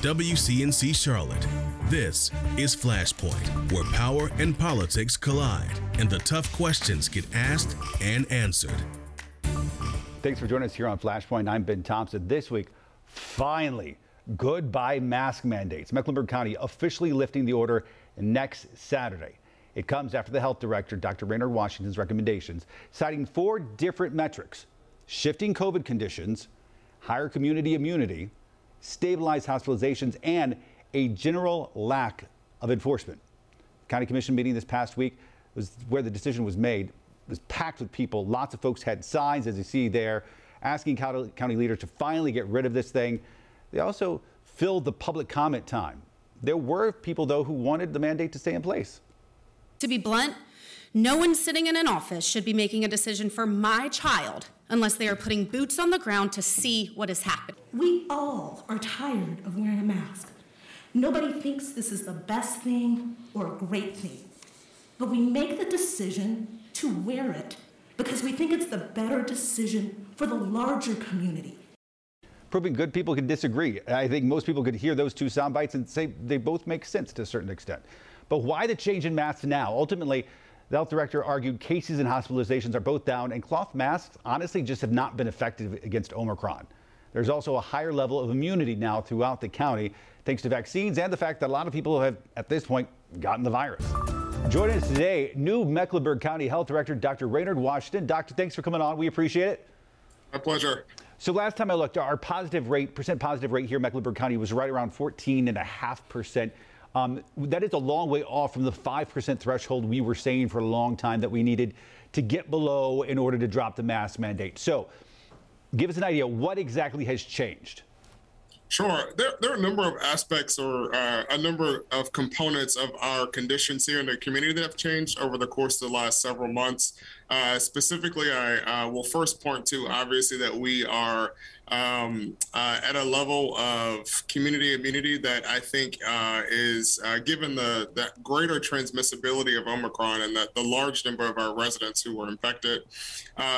WCNC Charlotte. This is Flashpoint, where power and politics collide and the tough questions get asked and answered. Thanks for joining us here on Flashpoint. I'm Ben Thompson. This week, finally, goodbye mask mandates. Mecklenburg County officially lifting the order next Saturday. It comes after the health director, Dr. Raynard Washington's recommendations, citing four different metrics shifting COVID conditions, higher community immunity, stabilized hospitalizations, and a general lack of enforcement. The County Commission meeting this past week was where the decision was made. It was packed with people. Lots of folks had signs, as you see there, asking county, county leaders to finally get rid of this thing. They also filled the public comment time. There were people, though, who wanted the mandate to stay in place. To be blunt, no one sitting in an office should be making a decision for my child unless they are putting boots on the ground to see what is happening. We all are tired of wearing a mask. Nobody thinks this is the best thing or a great thing. But we make the decision to wear it because we think it's the better decision for the larger community. Proving good people can disagree. I think most people could hear those two sound bites and say they both make sense to a certain extent. But why the change in masks now? Ultimately, the health director argued cases and hospitalizations are both down, and cloth masks honestly just have not been effective against Omicron. There's also a higher level of immunity now throughout the county, thanks to vaccines and the fact that a lot of people have, at this point, gotten the virus. Joining us today, new Mecklenburg County Health Director, Dr. Raynard Washington. Doctor, thanks for coming on. We appreciate it. My pleasure. So last time I looked, our positive rate, percent positive rate here in Mecklenburg County was right around 14.5%. Um, that is a long way off from the 5% threshold we were saying for a long time that we needed to get below in order to drop the mask mandate. So, give us an idea what exactly has changed? Sure. There, there are a number of aspects or uh, a number of components of our conditions here in the community that have changed over the course of the last several months. Uh, specifically, I uh, will first point to obviously that we are um, uh, at a level of community immunity that I think uh, is uh, given the, the greater transmissibility of Omicron and that the large number of our residents who were infected.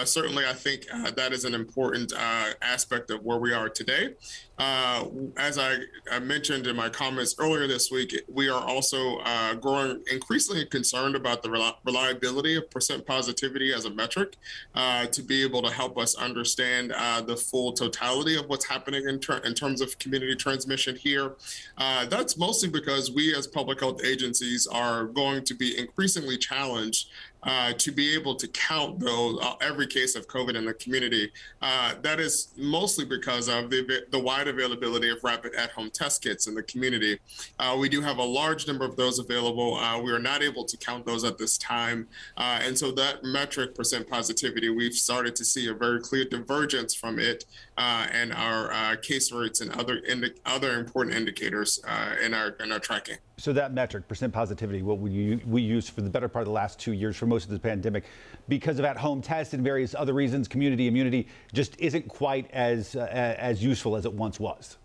Certainly, I think that is an important aspect of where we are today. as I, I, mentioned in my comments earlier this week, we are also growing increasingly concerned about the reliability of percent positivity as a metric to be able to help us understand the full totality totality of what's happening in, ter- in terms of community transmission here. Uh, that's mostly because we as public health agencies are going to be increasingly challenged uh, to be able to count those uh, every case of COVID in the community. Uh, that is mostly because of the, the wide availability of rapid at-home test kits in the community. Uh, we do have a large number of those available. Uh, we are not able to count those at this time, uh, and so that metric percent positivity, we've started to see a very clear divergence from it and our case rates and other indi- other important indicators in our in our tracking. So that metric, percent positivity, what we, we use for the better part of the last two years for most of the pandemic, because of at-home tests and various other reasons, community immunity just isn't quite as uh, as useful as it once was.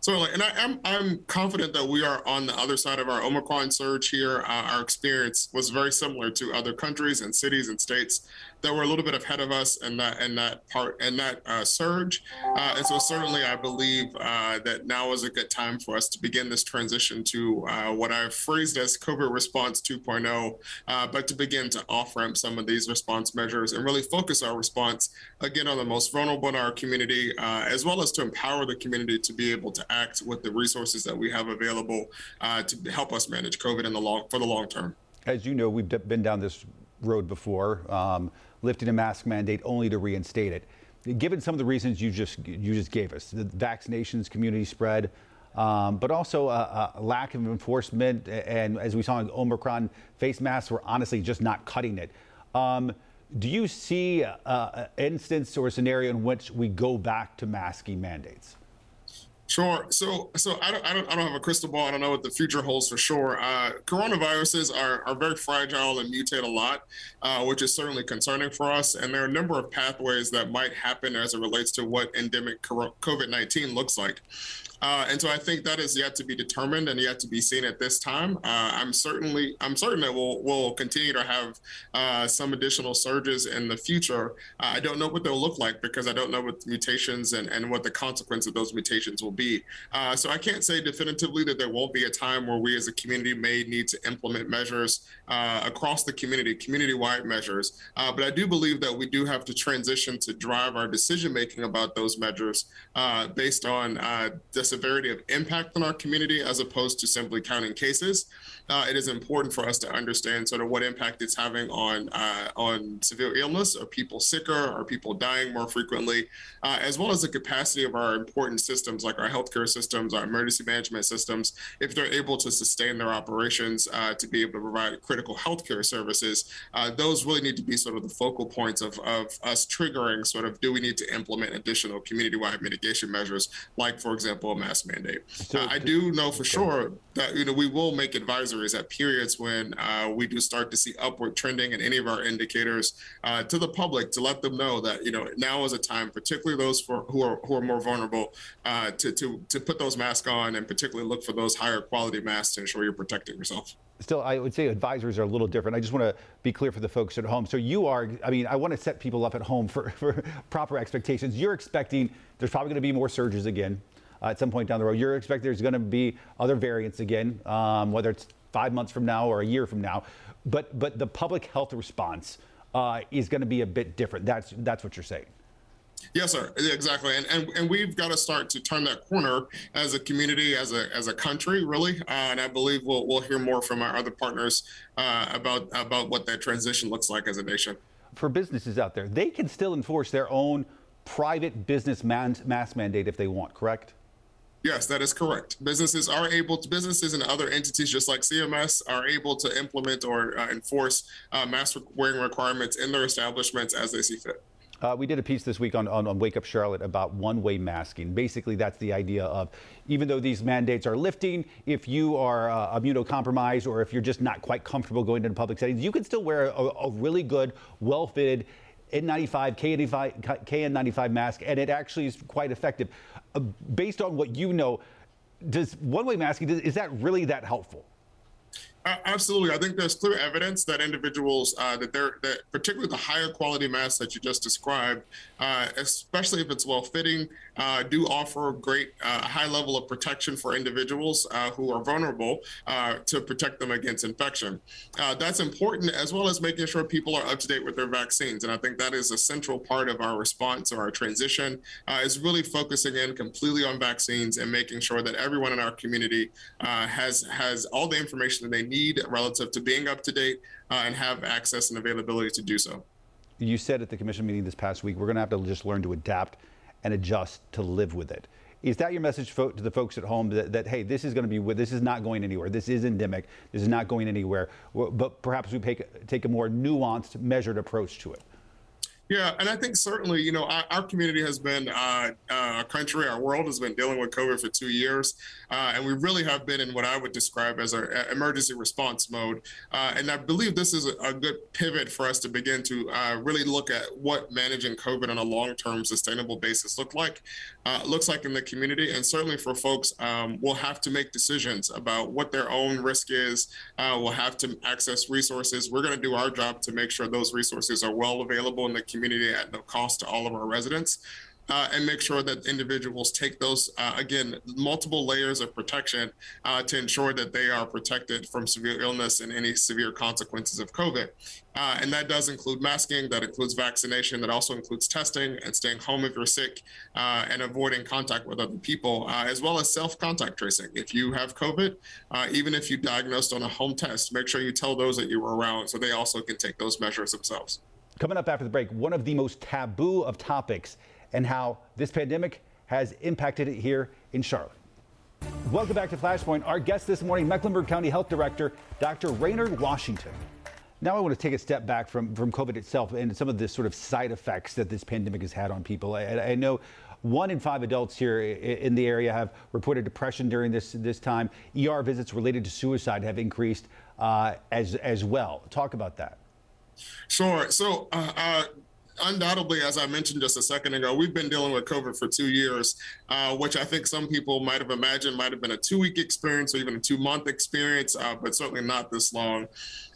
Certainly, and I, am I'm, I'm confident that we are on the other side of our Omicron surge here. Uh, our experience was very similar to other countries and cities and states that were a little bit ahead of us in that in that part and that uh, surge. Uh, and so certainly, I believe uh, that now is a good time for us to begin this transition to uh, what I've phrased as COVID response 2.0, uh, but to begin to off ramp some of these response measures and really focus our response again on the most vulnerable in our community, as well as to empower the community to be able to act with the resources that we have available to help us manage COVID in the long for the long term. As you know, we've been down this road before. Um, lifting a mask mandate only to reinstate it. Given some of the reasons you just you just gave us, the vaccinations, community spread, um, but also a, a, lack of enforcement, and as we saw in Omicron, face masks were honestly just not cutting it. Um, do you see an instance or a scenario in which we go back to masking mandates? Sure. So, so I don't, I don't, I don't have a crystal ball. I don't know what the future holds for sure. Uh, coronaviruses are, are very fragile and mutate a lot, uh, which is certainly concerning for us. And there are a number of pathways that might happen as it relates to what endemic COVID 19 looks like. Uh, and so I think that is yet to be determined and yet to be seen at this time. Uh, I'm certainly I'm certain that we'll we'll continue to have uh, some additional surges in the future. Uh, I don't know what they'll look like because I don't know what mutations and, and what the consequence of those mutations will be be. Uh, so I can't say definitively that there won't be a time where we as a community may need to implement measures uh, across the community, community-wide measures. Uh, but I do believe that we do have to transition to drive our decision making about those measures uh, based on uh, the severity of impact on our community as opposed to simply counting cases uh, it is important for us to understand sort of what impact it's having on on severe illness. Are people sicker? Are people dying more frequently? As well as the capacity of our important systems like our healthcare systems, our emergency management systems, if they're able to sustain their operations uh, to be able to provide critical healthcare services. Uh, those really need to be sort of the focal points of, of us triggering sort of do we need to implement additional community-wide mitigation measures, like for example a mask mandate. Uh, I do know for sure that you know we will make advisories advisories at periods when uh, we do start to see upward trending in any of our indicators uh, to the public to let them know that you know now is a time, particularly those for, who are who are more vulnerable, uh, to to to put those masks on and particularly look for those higher quality masks to ensure you're protecting yourself still i would say advisories are a little different i just want to be clear for the folks at home so you are i mean i want to set people up at home for, for proper expectations you're expecting there's probably going to be more surges again uh, at some point down the road you're expecting there's going to be other variants again um, whether it's five months from now or a year from now. But but the public health response uh, is going to be a bit different. That's that's what you're saying. Yes, sir. Exactly, and and, and we've got to start to turn that corner as a community, as a as a country, really. Uh, and I believe we'll we'll hear more from our other partners uh, about about what that transition looks like as a nation. For businesses out there, they can still enforce their own private business man- mask mandate if they want. Correct? Yes, that is correct. Businesses are able to, businesses and other entities just like CMS are able to implement or uh, enforce uh, mask wearing requirements in their establishments as they see fit. Uh, we did a piece this week on, on, on Wake Up Charlotte about one way masking. Basically, that's the idea of even though these mandates are lifting, if you are uh, immunocompromised or if you're just not quite comfortable going into public settings, you can still wear a, a really good, well fitted N95, KN95, KN95 mask, and it actually is quite effective. Uh, based on what you know, does one-way masking is that really that helpful? Absolutely, I think there's clear evidence that individuals uh, that they're that particularly the higher quality masks that you just described, uh, especially if it's well fitting, uh, do offer a great uh, high level of protection for individuals uh, who are vulnerable to protect them against infection. that's important as well as making sure people are up to date with their vaccines, and I think that is a central part of our response or our transition is really focusing in completely on vaccines and making sure that everyone in our community has has all the information that they need need relative to being up to date uh, and have access and availability to do so. You said at the commission meeting this past week, we're going to have to just learn to adapt and adjust to live with it. Is that your message to the folks at home that, that, hey, this is going to be this is not going anywhere. This is endemic. This is not going anywhere. But perhaps we take, take a more nuanced, measured approach to it. Yeah, and I think certainly, you know, our, our community has been, uh, uh, our country, our world has been dealing with COVID for two years, uh, and we really have been in what I would describe as our uh, emergency response mode. Uh, and I believe this is a, good pivot for us to begin to uh, really look at what managing COVID on a long-term sustainable basis look like, looks like in the community, and certainly for folks, um, will have to make decisions about what their own risk is. we'll have to access resources. We're going to do our job to make sure those resources are well available in the community at no cost to all of our residents. Uh, and make sure that individuals take those, uh, again, multiple layers of protection uh, to ensure that they are protected from severe illness and any severe consequences of COVID. Uh, and that does include masking, that includes vaccination, that also includes testing and staying home if you're sick uh, and avoiding contact with other people, uh, as well as self contact tracing. If you have COVID, even if you diagnosed on a home test, make sure you tell those that you were around so they also can take those measures themselves. Coming up after the break, one of the most taboo of topics and how this pandemic has impacted it here in Charlotte. Welcome back to Flashpoint. Our guest this morning, Mecklenburg County Health Director, Dr. Raynard Washington. Now I want to take a step back from, from COVID itself and some of the sort of side effects that this pandemic has had on people. I, I know one in five adults here in the area have reported depression during this this time. ER visits related to suicide have increased uh, as as well. Talk about that. Sure. So, uh, uh, undoubtedly, as I mentioned just a second ago, we've been dealing with COVID for two years, uh, which I think some people might have imagined might have been a two week experience or even a two month experience, uh, but certainly not this long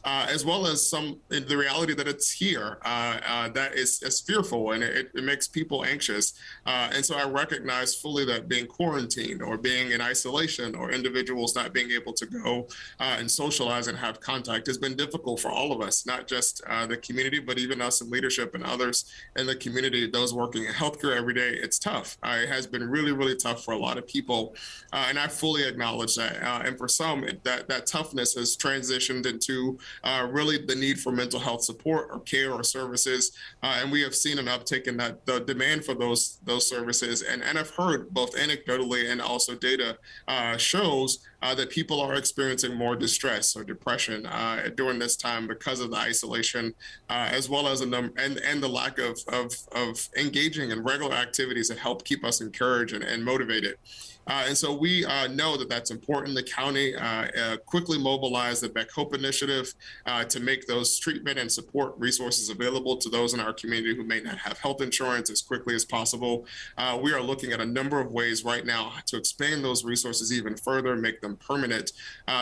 uh, as well as some the reality that it's here uh, uh, that is, is fearful and it, it makes people anxious. Uh, and so I recognize fully that being quarantined or being in isolation or individuals not being able to go and socialize and have contact has been difficult for all of us, not just the community, but even us in leadership and others in the community, those working in healthcare every day. It's tough. it has been really, really tough for a lot of people. and I fully acknowledge that. and for some, that, that toughness has transitioned into uh, really the need for mental health support or care or services. Uh, and we have seen an uptick in that the demand for those those services. And, and I've heard both anecdotally and also data uh, shows uh, that people are experiencing more distress or depression uh, during this time because of the isolation, uh, as well as a num- and and the lack of, of of engaging in regular activities that help keep us encouraged and, and motivated. Uh, and so we uh, know that that's important. The county uh, uh quickly mobilized the MeckHOPE Initiative uh, to make those treatment and support resources available to those in our community who may not have health insurance as quickly as possible. Uh, we are looking at a number of ways right now to expand those resources even further, make them permanent,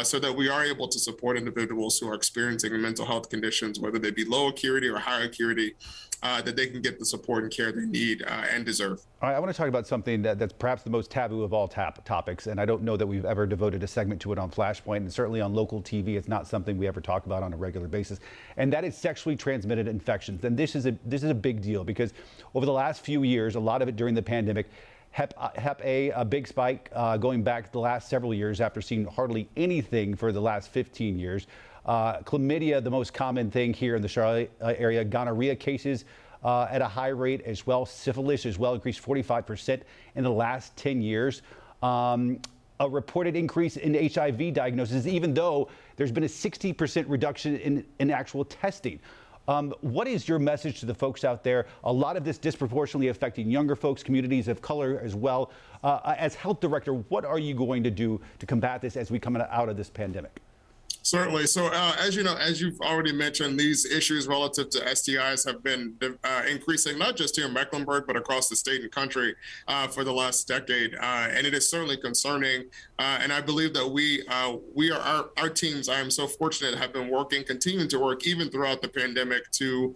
so that we are able to support individuals who are experiencing mental health conditions, whether they be low acuity or high acuity uh, that they can get the support and care they need uh, and deserve. All right, I want to talk about something that, that's perhaps the most taboo of all tap topics, and I don't know that we've ever devoted a segment to it on Flashpoint, and certainly on local TV, it's not something we ever talk about on a regular basis, and that is sexually transmitted infections. And this is a this is a big deal because over the last few years, a lot of it during the pandemic. Hep, uh, Hep A, a big spike uh, going back the last several years after seeing hardly anything for the last 15 years. Uh, chlamydia, the most common thing here in the Charlotte uh, area. Gonorrhea cases uh, at a high rate as well. Syphilis as well increased 45% in the last 10 years. Um, a reported increase in HIV diagnoses, even though there's been a 60% reduction in, in actual testing. Um, what is your message to the folks out there? A lot of this disproportionately affecting younger folks, communities of color as well. Uh, as health director, what are you going to do to combat this as we come out of this pandemic? Certainly. So, uh, as you know, as you've already mentioned, these issues relative to STIs have been uh, increasing, not just here in Mecklenburg, but across the state and country uh, for the last decade. Uh, and it is certainly concerning. Uh, and I believe that we, uh, we are our, our, teams. I am so fortunate have been working, continuing to work even throughout the pandemic to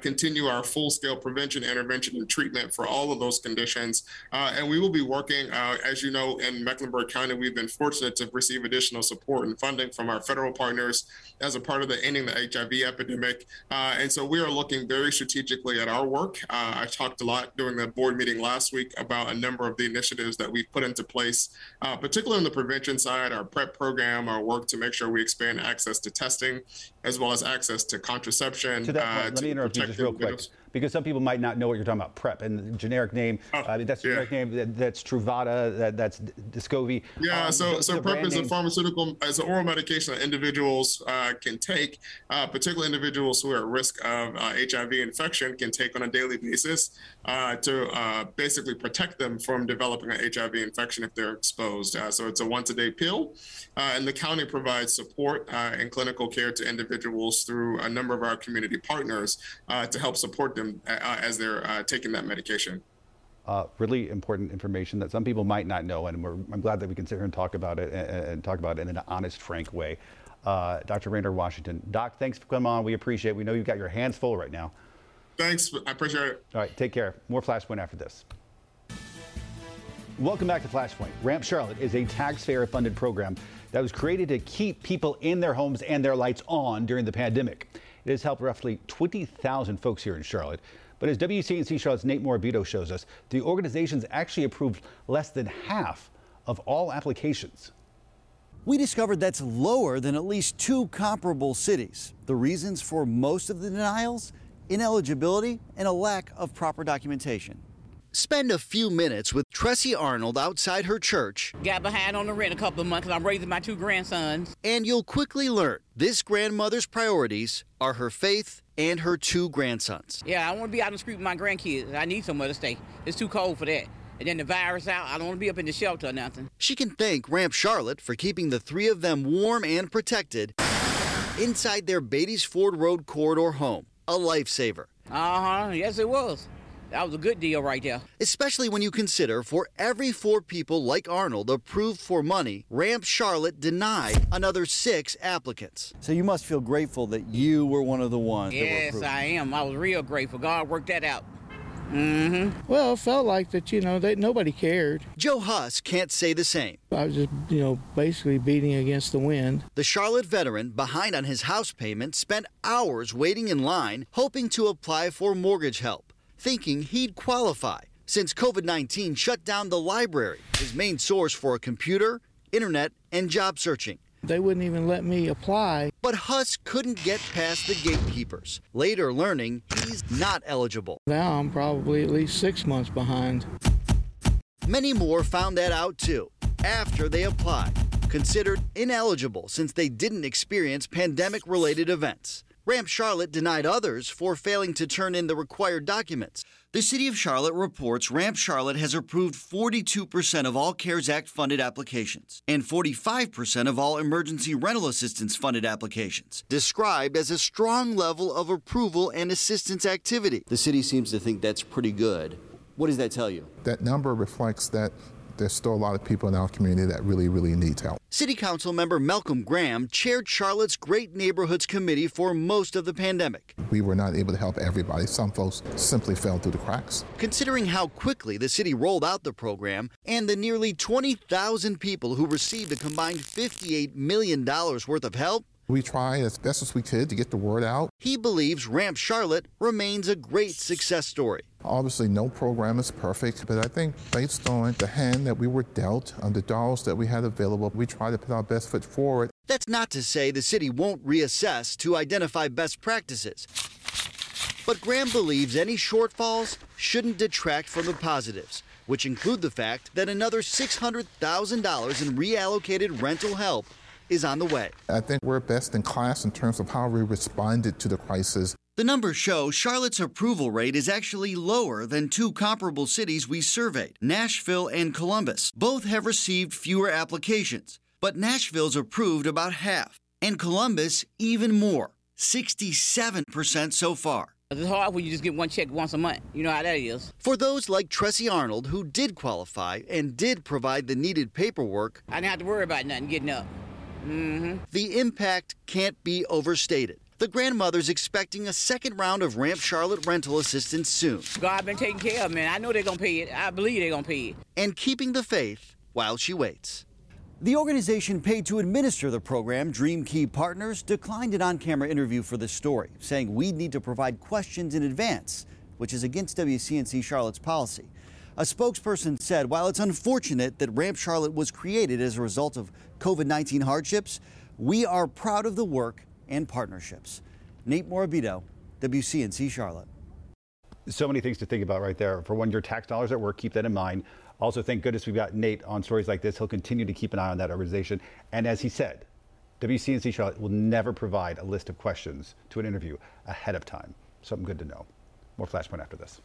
continue our full-scale prevention, intervention, and treatment for all of those conditions. and we will be working, as you know, in Mecklenburg County, we've been fortunate to receive additional support and funding from our federal partners as a part of the ending the HIV epidemic. Uh, and so we are looking very strategically at our work. Uh, I talked a lot during the board meeting last week about a number of the initiatives that we've put into place, uh, particularly on the prevention side, our PrEP program, our work to make sure we expand access to testing, as well as access to contraception. To that point, uh, let me interrupt you just real quick because some people might not know what you're talking about. PrEP and the generic name. Oh, uh, that's yeah. generic name. That, that's Truvada. That, that's Descovy. Yeah. Um, so so PrEP is a pharmaceutical as an oral medication that individuals uh, can take, uh, particularly individuals who are at risk of HIV uh, infection can take on a daily basis uh, to uh, basically protect them from developing an HIV infection if they're exposed. so it's a once a day pill, and the county provides support and clinical care to individuals through a number of our community partners to help support them them uh, as they're uh, taking that medication. Uh, really important information that some people might not know, and I'm glad that we can sit here and talk about it and, and talk about it in an honest, frank way. Uh, Dr. Raynard Washington, Doc, thanks for coming on. We appreciate it. We know you've got your hands full right now. Thanks. I appreciate it. All right, take care. More Flashpoint after this. Welcome back to Flashpoint. Ramp Charlotte is a taxpayer funded program that was created to keep people in their homes and their lights on during the pandemic. It has helped roughly 20,000 folks here in Charlotte. But as WCNC Charlotte's Nate Morabito shows us, the organization's actually approved less than half of all applications. We discovered that's lower than at least two comparable cities. The reasons for most of the denials? Ineligibility and a lack of proper documentation. Spend a few minutes with Tressie Arnold outside her church. Got behind on the rent a couple of months because I'm raising my two grandsons. And you'll quickly learn this grandmother's priorities are her faith and her two grandsons. Yeah, I want to be out in the street with my grandkids. I need somewhere to stay. It's too cold for that. And then the virus out, I don't want to be up in the shelter or nothing. She can thank Ramp Charlotte for keeping the three of them warm and protected inside their Beatties Ford Road corridor home. A lifesaver. Uh huh. Yes, it was. That was a good deal right there. Especially when you consider for every four people like Arnold approved for money, Ramp Charlotte denied another six applicants. So you must feel grateful that you were one of the ones. Yes, I am. I was real grateful. God worked that out. Mm-hmm. Well, it felt like that, you know, that nobody cared. Joe Huss can't say the same. I was just, you know, basically beating against the wind. The Charlotte veteran, behind on his house payment, spent hours waiting in line, hoping to apply for mortgage help, thinking he'd qualify. Since COVID 19 shut down the library, his main source for a computer, internet, and job searching. They wouldn't even let me apply. But Huss couldn't get past the gatekeepers, later learning he's not eligible. Now I'm probably at least six months behind. Many more found that out too after they applied, considered ineligible since they didn't experience pandemic related events. Ramp Charlotte denied others for failing to turn in the required documents. The City of Charlotte reports Ramp Charlotte has approved 42% of all CARES Act funded applications and 45% of all emergency rental assistance funded applications, described as a strong level of approval and assistance activity. The city seems to think that's pretty good. What does that tell you? That number reflects that there's still a lot of people in our community that really, really need help. City Council member Malcolm Graham chaired Charlotte's Great Neighborhoods Committee for most of the pandemic. We were not able to help everybody. Some folks simply fell through the cracks. Considering how quickly the city rolled out the program and the nearly 20,000 people who received a combined $58 million worth of help, we tried as best as we could to get the word out. He believes Ramp Charlotte remains a great success story. Obviously, no program is perfect, but I think based on the hand that we were dealt, and the dollars that we had available, we tried to put our best foot forward. That's not to say the city won't reassess to identify best practices. But Graham believes any shortfalls shouldn't detract from the positives, which include the fact that another $600,000 in reallocated rental help is on the way. I think we're best in class in terms of how we responded to the crisis. The numbers show Charlotte's approval rate is actually lower than two comparable cities we surveyed, Nashville and Columbus. Both have received fewer applications, but Nashville's approved about half, and Columbus even more, 67% so far. It's hard when you just get one check once a month. You know how that is. For those like Tressie Arnold who did qualify and did provide the needed paperwork, I didn't have to worry about nothing getting up. Mm-hmm. The impact can't be overstated. The grandmother's expecting a second round of Ramp Charlotte rental assistance soon. God I've been taking care of, man. I know they're gonna pay it. I believe they're gonna pay it. And keeping the faith while she waits. The organization paid to administer the program, DreamKey Partners, declined an on camera interview for this story, saying we'd need to provide questions in advance, which is against WCNC Charlotte's policy. A spokesperson said while it's unfortunate that Ramp Charlotte was created as a result of COVID 19 hardships, we are proud of the work and partnerships. Nate Morabito, WCNC Charlotte. So many things to think about right there. For one, your tax dollars at work, keep that in mind. Also, thank goodness we've got Nate on stories like this. He'll continue to keep an eye on that organization. And as he said, WCNC Charlotte will never provide a list of questions to an interview ahead of time. Something good to know. More Flashpoint after this.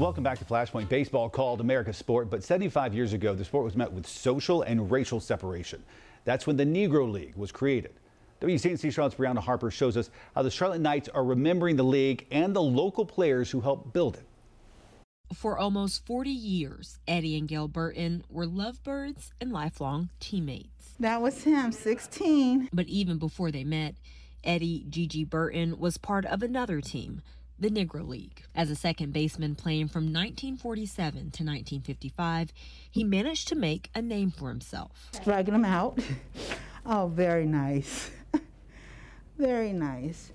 Welcome back to Flashpoint. Baseball called America's sport, but 75 years ago, the sport was met with social and racial separation. That's when the Negro League was created. WCNC Charlotte's Brianna Harper shows us how the Charlotte Knights are remembering the league and the local players who helped build it. For almost 40 years, Eddie and Gail Burton were lovebirds and lifelong teammates. That was him, 16. But even before they met, Eddie Gigi Burton was part of another team, the Negro League. As a second baseman playing from 1947 to 1955, he managed to make a name for himself. Striking him out. oh, very nice. very nice.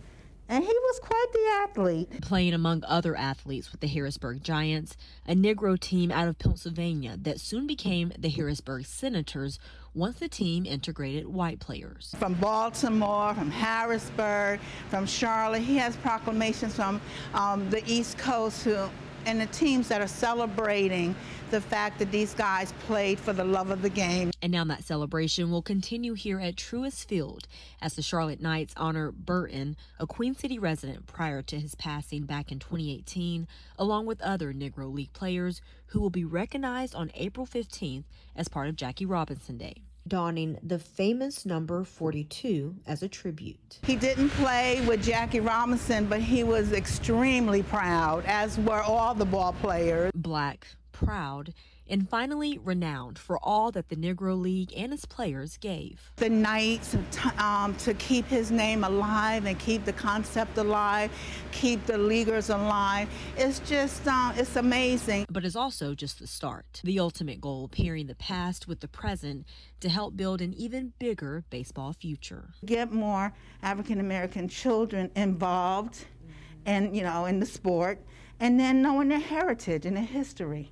And he was quite the athlete. Playing among other athletes with the Harrisburg Giants, a Negro team out of Pennsylvania that soon became the Harrisburg Senators once the team integrated white players. From Baltimore, from Harrisburg, from Charlotte, he has proclamations from um, the East Coast who and the teams that are celebrating the fact that these guys played for the love of the game. And now that celebration will continue here at Truist Field as the Charlotte Knights honor Burton, a Queen City resident prior to his passing back in 2018, along with other Negro League players who will be recognized on April 15th as part of Jackie Robinson Day donning the famous number 42 as a tribute. He didn't play with Jackie Robinson, but he was extremely proud, as were all the ball players. Black, proud, and finally renowned for all that the Negro League and its players gave. The Knights um, to keep his name alive and keep the concept alive, keep the leaguers alive. It's just, uh, it's amazing. But it's also just the start. The ultimate goal, pairing the past with the present to help build an even bigger baseball future. Get more African American children involved and, you know, in the sport and then knowing their heritage and their history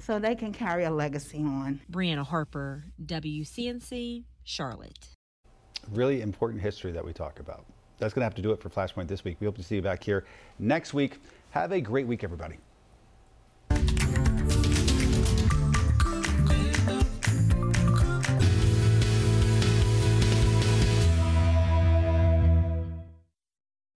so they can carry a legacy on. Brianna Harper, WCNC, Charlotte. Really important history that we talk about. That's going to have to do it for Flashpoint this week. We hope to see you back here next week. Have a great week, everybody.